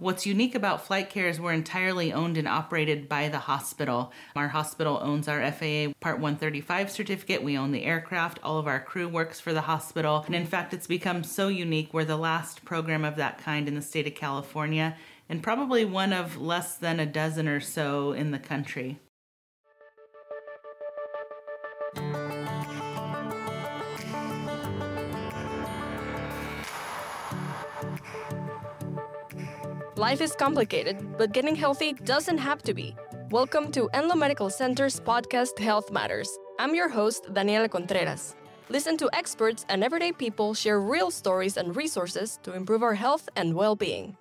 What's unique about Flight Care is we're entirely owned and operated by the hospital. Our hospital owns our FAA Part 135 certificate. We own the aircraft. All of our crew works for the hospital. And in fact, it's become so unique. We're the last program of that kind in the state of California and probably one of less than a dozen or so in the country. Life is complicated, but getting healthy doesn't have to be. Welcome to Enloe Medical Center's podcast Health Matters. I'm your host, Daniela Contreras. Listen to experts and everyday people share real stories and resources to improve our health and well being.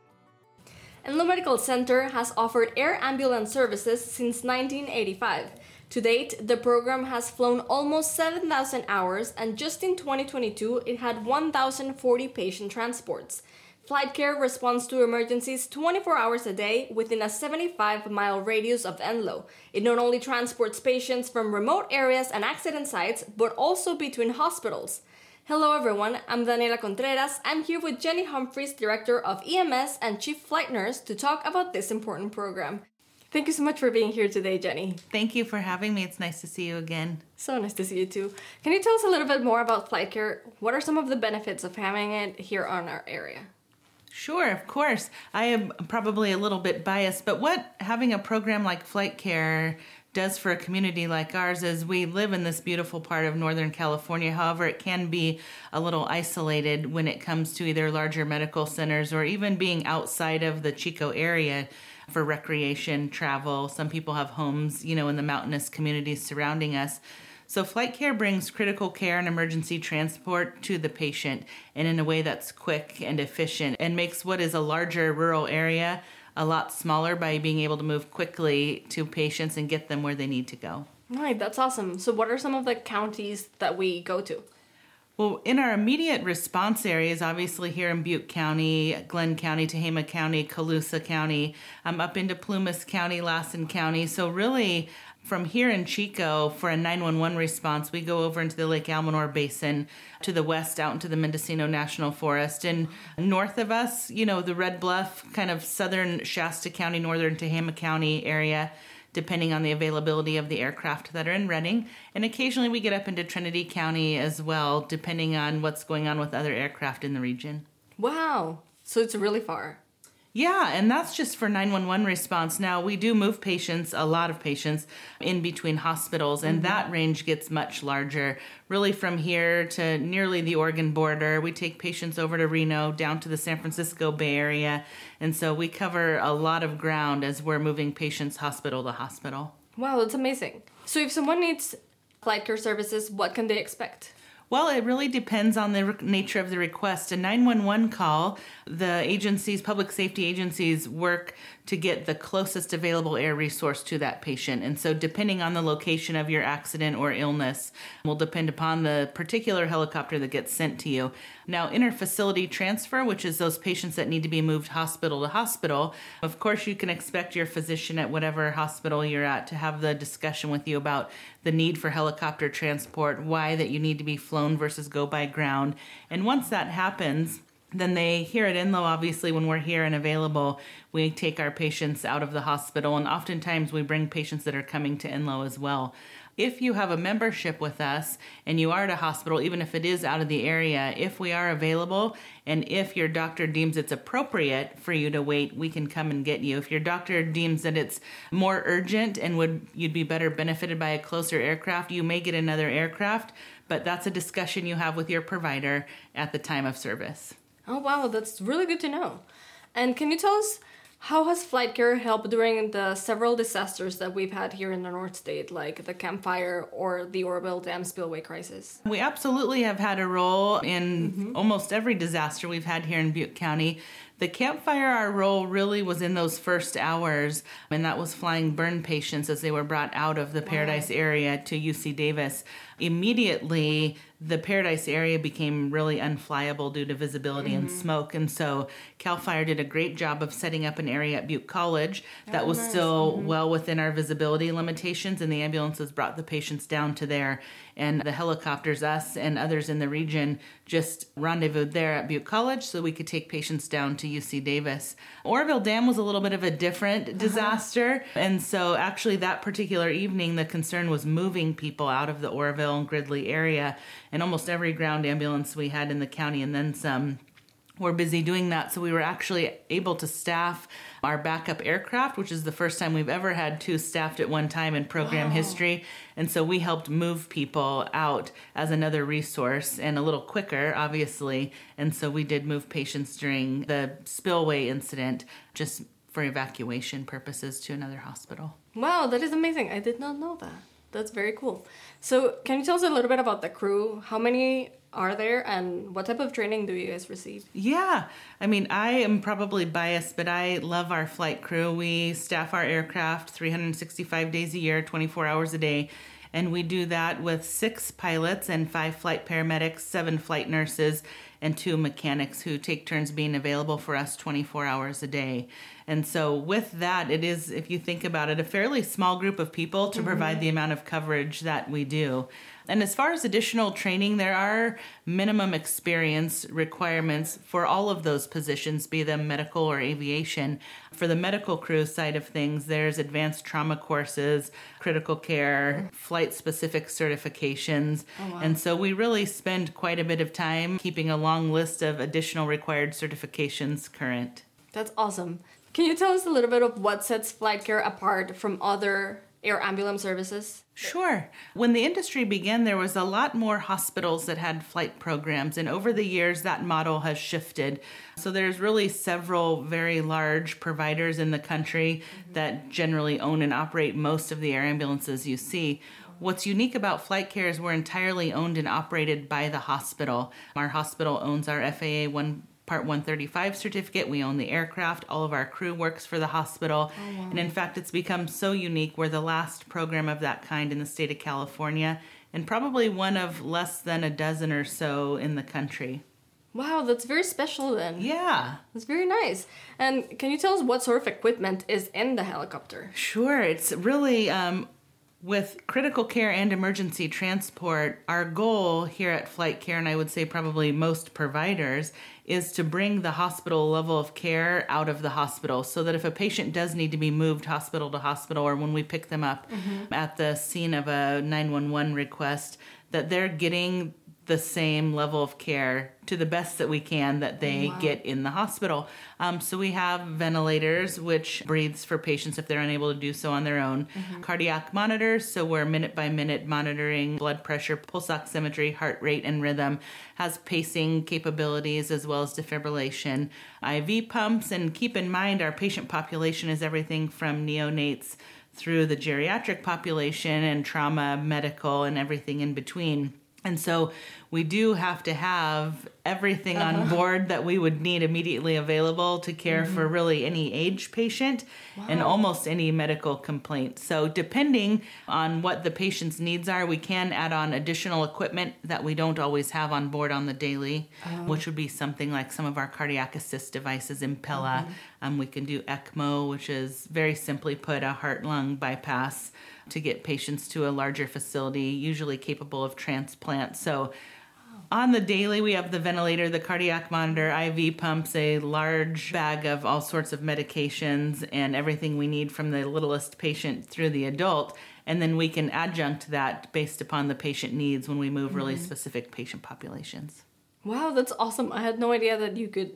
Enloe Medical Center has offered air ambulance services since 1985. To date, the program has flown almost 7,000 hours, and just in 2022, it had 1,040 patient transports. Flight Care responds to emergencies 24 hours a day within a 75 mile radius of Enloe. It not only transports patients from remote areas and accident sites, but also between hospitals. Hello everyone, I'm Daniela Contreras. I'm here with Jenny Humphries, Director of EMS and Chief Flight Nurse, to talk about this important program. Thank you so much for being here today, Jenny. Thank you for having me. It's nice to see you again. So nice to see you too. Can you tell us a little bit more about Flight Care? What are some of the benefits of having it here on our area? Sure, of course. I am probably a little bit biased, but what having a program like Flight Care does for a community like ours is we live in this beautiful part of Northern California. However, it can be a little isolated when it comes to either larger medical centers or even being outside of the Chico area for recreation, travel. Some people have homes, you know, in the mountainous communities surrounding us. So, Flight Care brings critical care and emergency transport to the patient and in a way that's quick and efficient and makes what is a larger rural area a lot smaller by being able to move quickly to patients and get them where they need to go. Right, that's awesome. So, what are some of the counties that we go to? Well, in our immediate response areas, obviously here in Butte County, Glenn County, Tehama County, Colusa County, um, up into Plumas County, Lassen County. So, really, from here in Chico for a 911 response, we go over into the Lake Almanor Basin to the west out into the Mendocino National Forest. And north of us, you know, the Red Bluff, kind of southern Shasta County, northern Tehama County area, depending on the availability of the aircraft that are in Redding. And occasionally we get up into Trinity County as well, depending on what's going on with other aircraft in the region. Wow. So it's really far. Yeah, and that's just for 911 response. Now, we do move patients, a lot of patients, in between hospitals, and mm-hmm. that range gets much larger. Really, from here to nearly the Oregon border, we take patients over to Reno, down to the San Francisco Bay Area, and so we cover a lot of ground as we're moving patients hospital to hospital. Wow, that's amazing. So, if someone needs flight care services, what can they expect? Well, it really depends on the nature of the request. A 911 call, the agencies, public safety agencies, work to get the closest available air resource to that patient. And so, depending on the location of your accident or illness, will depend upon the particular helicopter that gets sent to you. Now, interfacility transfer, which is those patients that need to be moved hospital to hospital, of course, you can expect your physician at whatever hospital you're at to have the discussion with you about the need for helicopter transport, why that you need to be flown versus go by ground. And once that happens, then they here at Enloe, obviously, when we're here and available, we take our patients out of the hospital, and oftentimes we bring patients that are coming to Enloe as well. If you have a membership with us and you are at a hospital, even if it is out of the area, if we are available and if your doctor deems it's appropriate for you to wait, we can come and get you. If your doctor deems that it's more urgent and would you'd be better benefited by a closer aircraft, you may get another aircraft, but that's a discussion you have with your provider at the time of service. Oh, wow, that's really good to know. And can you tell us how has flight care helped during the several disasters that we've had here in the North State, like the Camp Fire or the Oroville Dam spillway crisis? We absolutely have had a role in mm-hmm. almost every disaster we've had here in Butte County. The campfire our role really was in those first hours, and that was flying burn patients as they were brought out of the. Paradise area to UC Davis. Immediately, the Paradise area became really unflyable due to visibility mm-hmm. and smoke. And so CAL FIRE did a great job of setting up an area at Butte College that oh, was nice. still mm-hmm. well within our visibility limitations, and the ambulances brought the patients down to there. And the helicopters, us and others in the region, just rendezvoused there at Butte College so we could take patients down to UC Davis. Oroville Dam was a little bit of a different uh-huh. disaster. And so, actually, that particular evening, the concern was moving people out of the Oroville and Gridley area. And almost every ground ambulance we had in the county, and then some, were busy doing that. So we were actually able to staff our backup aircraft, which is the first time we've ever had two staffed at one time in program history. And so we helped move people out as another resource and a little quicker, obviously. And so we did move patients during the spillway incident just for evacuation purposes to another hospital. Wow, that is amazing. I did not know that. That's very cool. So, can you tell us a little bit about the crew? How many are there and what type of training do you guys receive? Yeah, I mean, I am probably biased, but I love our flight crew. We staff our aircraft 365 days a year, 24 hours a day. And we do that with six pilots and five flight paramedics, seven flight nurses, and two mechanics who take turns being available for us 24 hours a day. And so, with that, it is, if you think about it, a fairly small group of people to provide mm-hmm. the amount of coverage that we do. And as far as additional training, there are minimum experience requirements for all of those positions, be them medical or aviation. For the medical crew side of things, there's advanced trauma courses, critical care, flight specific certifications. Oh, and so we really spend quite a bit of time keeping a long list of additional required certifications current. That's awesome. Can you tell us a little bit of what sets flight care apart from other air ambulance services? Sure. When the industry began, there was a lot more hospitals that had flight programs, and over the years, that model has shifted. So there's really several very large providers in the country that generally own and operate most of the air ambulances you see. What's unique about Flight Care is we're entirely owned and operated by the hospital. Our hospital owns our FAA one Part 135 certificate. We own the aircraft. All of our crew works for the hospital. And in fact, it's become so unique. We're the last program of that kind in the state of California and probably one of less than a dozen or so in the country. Wow, that's very special then. Yeah. That's very nice. And can you tell us what sort of equipment is in the helicopter? Sure. It's really um, with critical care and emergency transport, our goal here at Flight Care, and I would say probably most providers, is to bring the hospital level of care out of the hospital so that if a patient does need to be moved hospital to hospital or when we pick them up mm-hmm. at the scene of a 911 request, that they're getting the same level of care to the best that we can that they get in the hospital. Um, so we have ventilators, which breathes for patients if they're unable to do so on their own. Cardiac monitors, so we're minute by minute monitoring blood pressure, pulse oximetry, heart rate, and rhythm. Has pacing capabilities as well as defibrillation. IV pumps, and keep in mind our patient population is everything from neonates through the geriatric population and trauma, medical, and everything in between. And so we do have to have everything on uh-huh. board that we would need immediately available to care for mm-hmm. really any age patient and almost any medical complaint. So, depending on what the patient's needs are, we can add on additional equipment that we don't always have on board on the daily, oh. which would be something like some of our cardiac assist devices, Impella. Mm-hmm. Um, we can do ECMO, which is very simply put a heart lung bypass to get patients to a larger facility, usually capable of transplant. So, on the daily, we have the ventilator, the cardiac monitor, IV pumps, a large bag of all sorts of medications, and everything we need from the littlest patient through the adult. And then we can adjunct that based upon the patient needs when we move really mm-hmm. specific patient populations. Wow, that's awesome. I had no idea that you could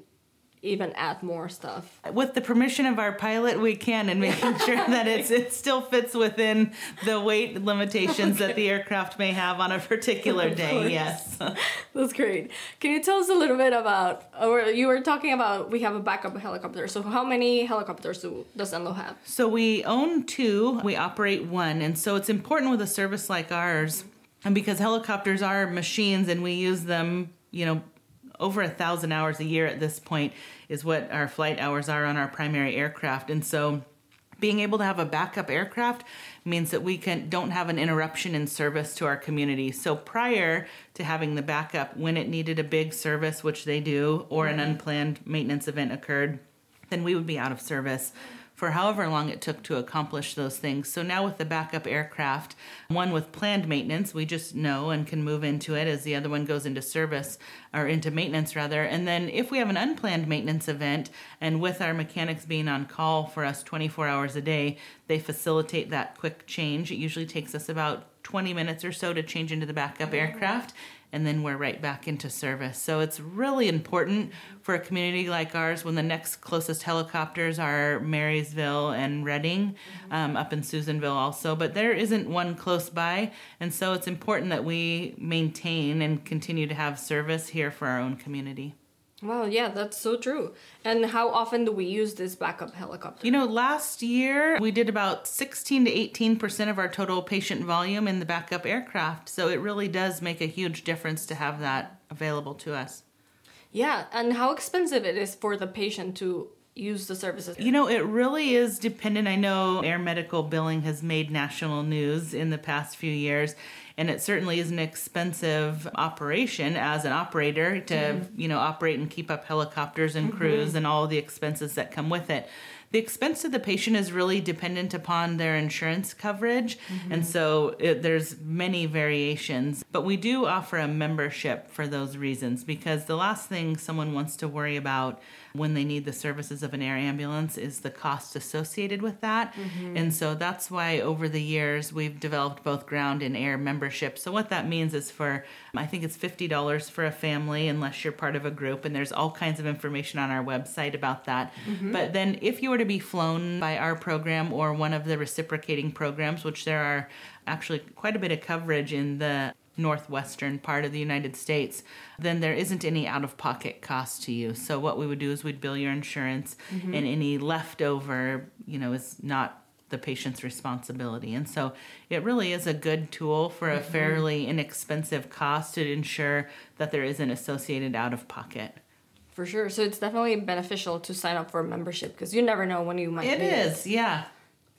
even add more stuff. With the permission of our pilot, we can, and making sure that it's, it still fits within the weight limitations that the aircraft may have on a particular day. Yes. That's great. Can you tell us a little bit about, or you were talking about we have a backup helicopter. So how many helicopters do, does Enloe have? So we own two, we operate one. And so it's important with a service like ours, and because helicopters are machines and we use them, you know, over a thousand hours a year at this point is what our flight hours are on our primary aircraft. And so being able to have a backup aircraft means that we can don't have an interruption in service to our community. So prior to having the backup, when it needed a big service, which they do, or an unplanned maintenance event occurred, then we would be out of service for however long it took to accomplish those things. So now with the backup aircraft, one with planned maintenance, we just know and can move into it as the other one goes into service or into maintenance rather. And then if we have an unplanned maintenance event and with our mechanics being on call for us 24 hours a day, they facilitate that quick change. It usually takes us about 20 minutes or so to change into the backup mm-hmm. aircraft and then we're right back into service. So it's really important for a community like ours when the next closest helicopters are Marysville and Redding, um, up in Susanville also, but there isn't one close by. And so it's important that we maintain and continue to have service here for our own community. Wow, yeah, that's so true. And how often do we use this backup helicopter? You know, last year we did about 16 to 18% of our total patient volume in the backup aircraft. So it really does make a huge difference to have that available to us. Yeah, and how expensive it is for the patient to use the services? You know, it really is dependent. I know air medical billing has made national news in the past few years and it certainly is an expensive operation as an operator to mm-hmm. you know operate and keep up helicopters and crews mm-hmm. and all the expenses that come with it the expense to the patient is really dependent upon their insurance coverage mm-hmm. and so it, there's many variations but we do offer a membership for those reasons because the last thing someone wants to worry about when they need the services of an air ambulance is the cost associated with that. Mm-hmm. And so that's why over the years we've developed both ground and air membership. So what that means is for I think it's $50 for a family unless you're part of a group and there's all kinds of information on our website about that. Mm-hmm. But then if you were to be flown by our program or one of the reciprocating programs, which there are actually quite a bit of coverage in the northwestern part of the United States, then there isn't any out of pocket cost to you. So what we would do is we'd bill your insurance mm-hmm. and any leftover, you know, is not the patient's responsibility. And so it really is a good tool for a mm-hmm. fairly inexpensive cost to ensure that there isn't associated out of pocket. For sure. So it's definitely beneficial to sign up for a membership because you never know when you might It is, it. yeah.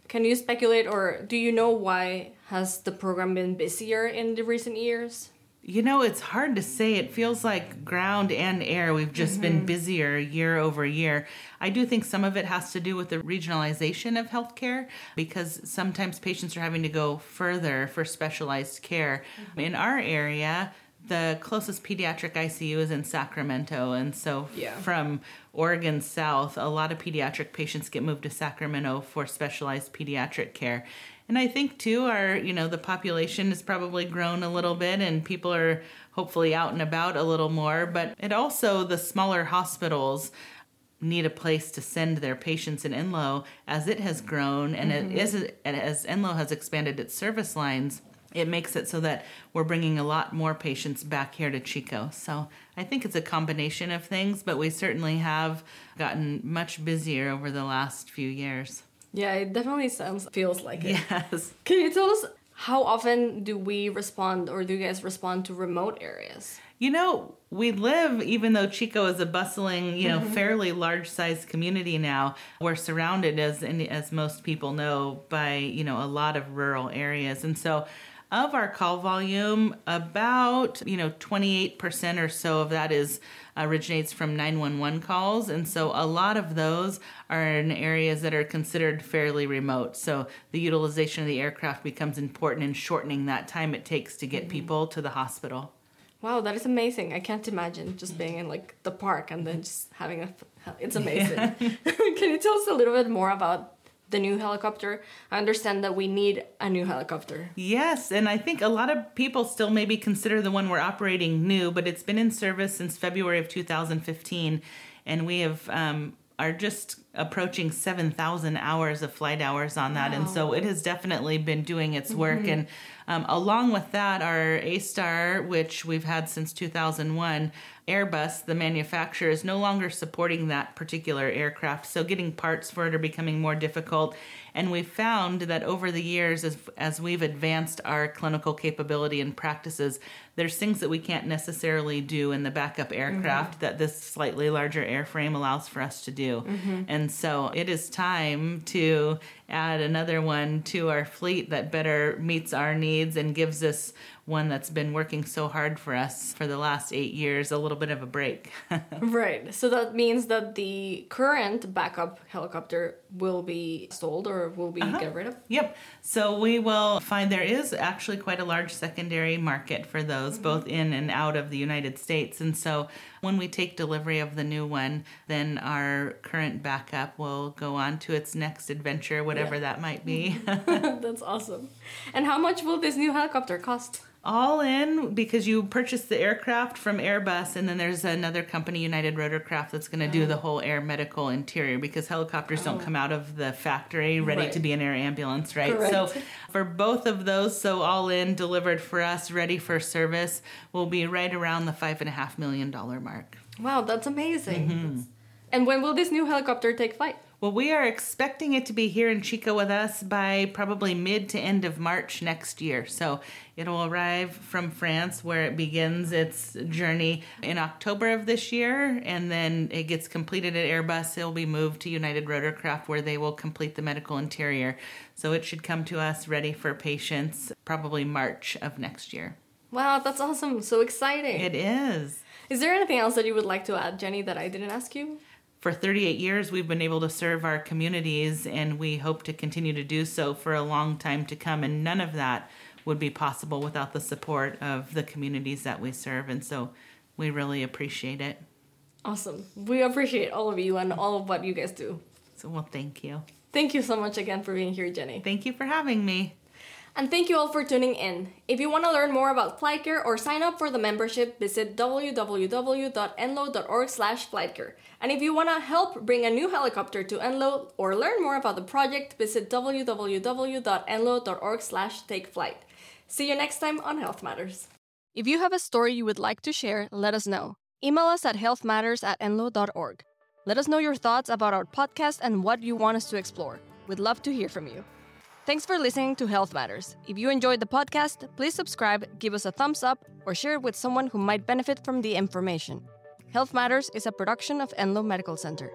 Can you speculate or do you know why has the program been busier in the recent years? You know, it's hard to say. It feels like ground and air, we've just mm-hmm. been busier year over year. I do think some of it has to do with the regionalization of healthcare because sometimes patients are having to go further for specialized care. Mm-hmm. In our area, the closest pediatric ICU is in Sacramento. And so yeah. from Oregon South, a lot of pediatric patients get moved to Sacramento for specialized pediatric care. And I think too our, you know, the population has probably grown a little bit and people are hopefully out and about a little more, but it also the smaller hospitals need a place to send their patients in Enloe as it has grown and mm-hmm. it is as Enloe has expanded its service lines it makes it so that we're bringing a lot more patients back here to Chico. So I think it's a combination of things, but we certainly have gotten much busier over the last few years. Yeah, it definitely sounds feels like it. Yes. Can you tell us how often do we respond or do you guys respond to remote areas? You know, we live, even though Chico is a bustling, you know, fairly large sized community now, we're surrounded, as, as most people know, by, you know, a lot of rural areas. And so of our call volume, about, you know, 28% or so of that is originates from 911 calls. And so a lot of those are in areas that are considered fairly remote. So the utilization of the aircraft becomes important in shortening that time it takes to get mm-hmm. people to the hospital. Wow, that is amazing. I can't imagine just being in like the park and then just having a it's amazing. Yeah. Can you tell us a little bit more about the new helicopter. I understand that we need a new helicopter. Yes, and I think a lot of people still maybe consider the one we're operating new, but it's been in service since February of 2015, and we have um, are just approaching 7,000 hours of flight hours on that. Wow. And so it has definitely been doing its work. Mm-hmm. And um, along with that, our A Star, which we've had since 2001, Airbus, the manufacturer, is no longer supporting that particular aircraft. So getting parts for it are becoming more difficult. And we've found that over the years, as, as we've advanced our clinical capability and practices, there's things that we can't necessarily do in the backup aircraft mm-hmm. that this slightly larger airframe allows for us to do. Mm-hmm. And so it is time to add another one to our fleet that better meets our needs and gives us one that's been working so hard for us for the last eight years a little bit of a break. right. So that means that the current backup helicopter will be sold or will be uh-huh. get rid of? Yep. So we will find there is actually quite a large secondary market for those, mm-hmm. both in and out of the United States. And so when we take delivery of the new one, then our current backup will go on to its next adventure, whatever yeah. that might be. That's awesome. And how much will this new helicopter cost? all in because you purchase the aircraft from Airbus, and then there's another company, United Rotorcraft, that's going to do the oh. whole air medical interior because helicopters oh. don't come out of the factory ready right. to be an air ambulance, right? Correct. So for both of those, so all in, delivered for us, ready for service, will be right around the five and a half million dollar mark. Wow, that's amazing. Mm-hmm. And when will this new helicopter take flight? Well, we are expecting it to be here in Chico with us by probably mid to end of March next year. So it'll arrive from France where it begins its journey in October of this year. And then it gets completed at Airbus. It'll be moved to United Rotorcraft where they will complete the medical interior. So it should come to us ready for patients probably March of next year. Wow, that's awesome. So exciting. It is. Is there anything else that you would like to add, Jenny, that I didn't ask you? for 38 years, we've been able to serve our communities, and we hope to continue to do so for a long time to come. And none of that would be possible without the support of the communities that we serve. And so we really appreciate it. Awesome. We appreciate all of you and all of what you guys do. So, well, thank you. Thank you so much again for being here, Jenny. Thank you for having me. And thank you all for tuning in. If you want to learn more about FlightCare or sign up for the membership, visit www.enloe.org slash FlightCare. And if you want to help bring a new helicopter to Enloe or learn more about the project, visit www.enloe.org slash takeflight. See you next time on Health Matters. If you have a story you would like to share, let us know. Email us at healthmatters at enloe.org. Let us know your thoughts about our podcast and what you want us to explore. We'd love to hear from you. Thanks for listening to Health Matters. If you enjoyed the podcast, please subscribe, give us a thumbs up, or share it with someone who might benefit from the information. Health Matters is a production of Enloe Medical Center.